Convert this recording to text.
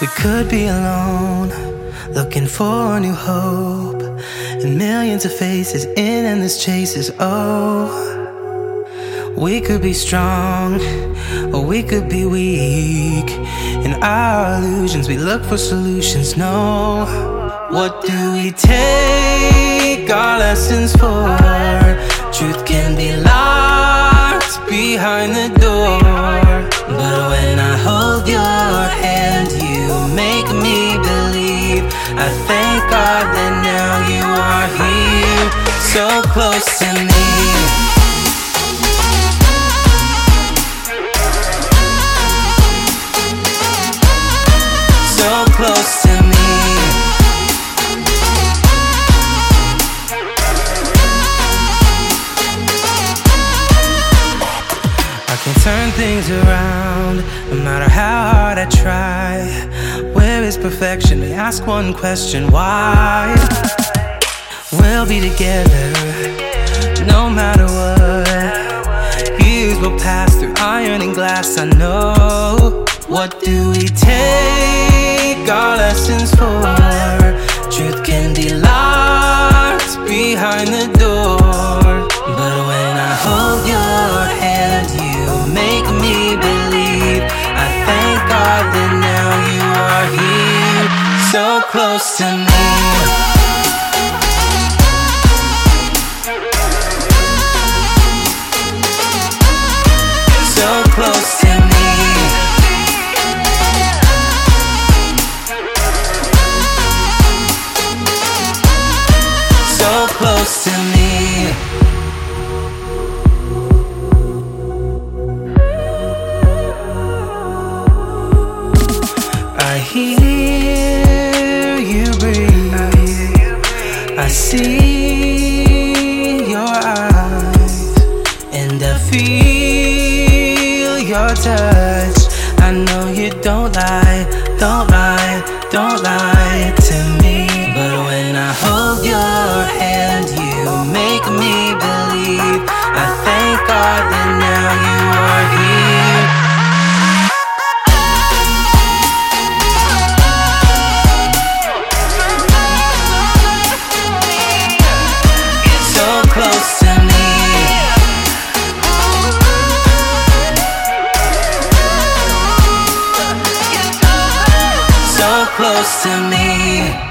We could be alone, looking for a new hope. And millions of faces in endless chases. Oh, we could be strong, or we could be weak. In our illusions, we look for solutions. No, what do we take our lessons for? Truth can be locked behind the door. I thank God that now you are here, so close to me. So close to me. I can turn things around no matter how hard I try. Is perfection? They ask one question why? We'll be together no matter what. Years will pass through iron and glass, I know. What do we take our lessons for? Truth can be locked behind the door. Close to me. So close to me. So close to me. I hear see your eyes, and I feel your touch. I know you don't lie, don't lie, don't lie to me. But when I hold your hand, you make me believe. I thank God that now close to me.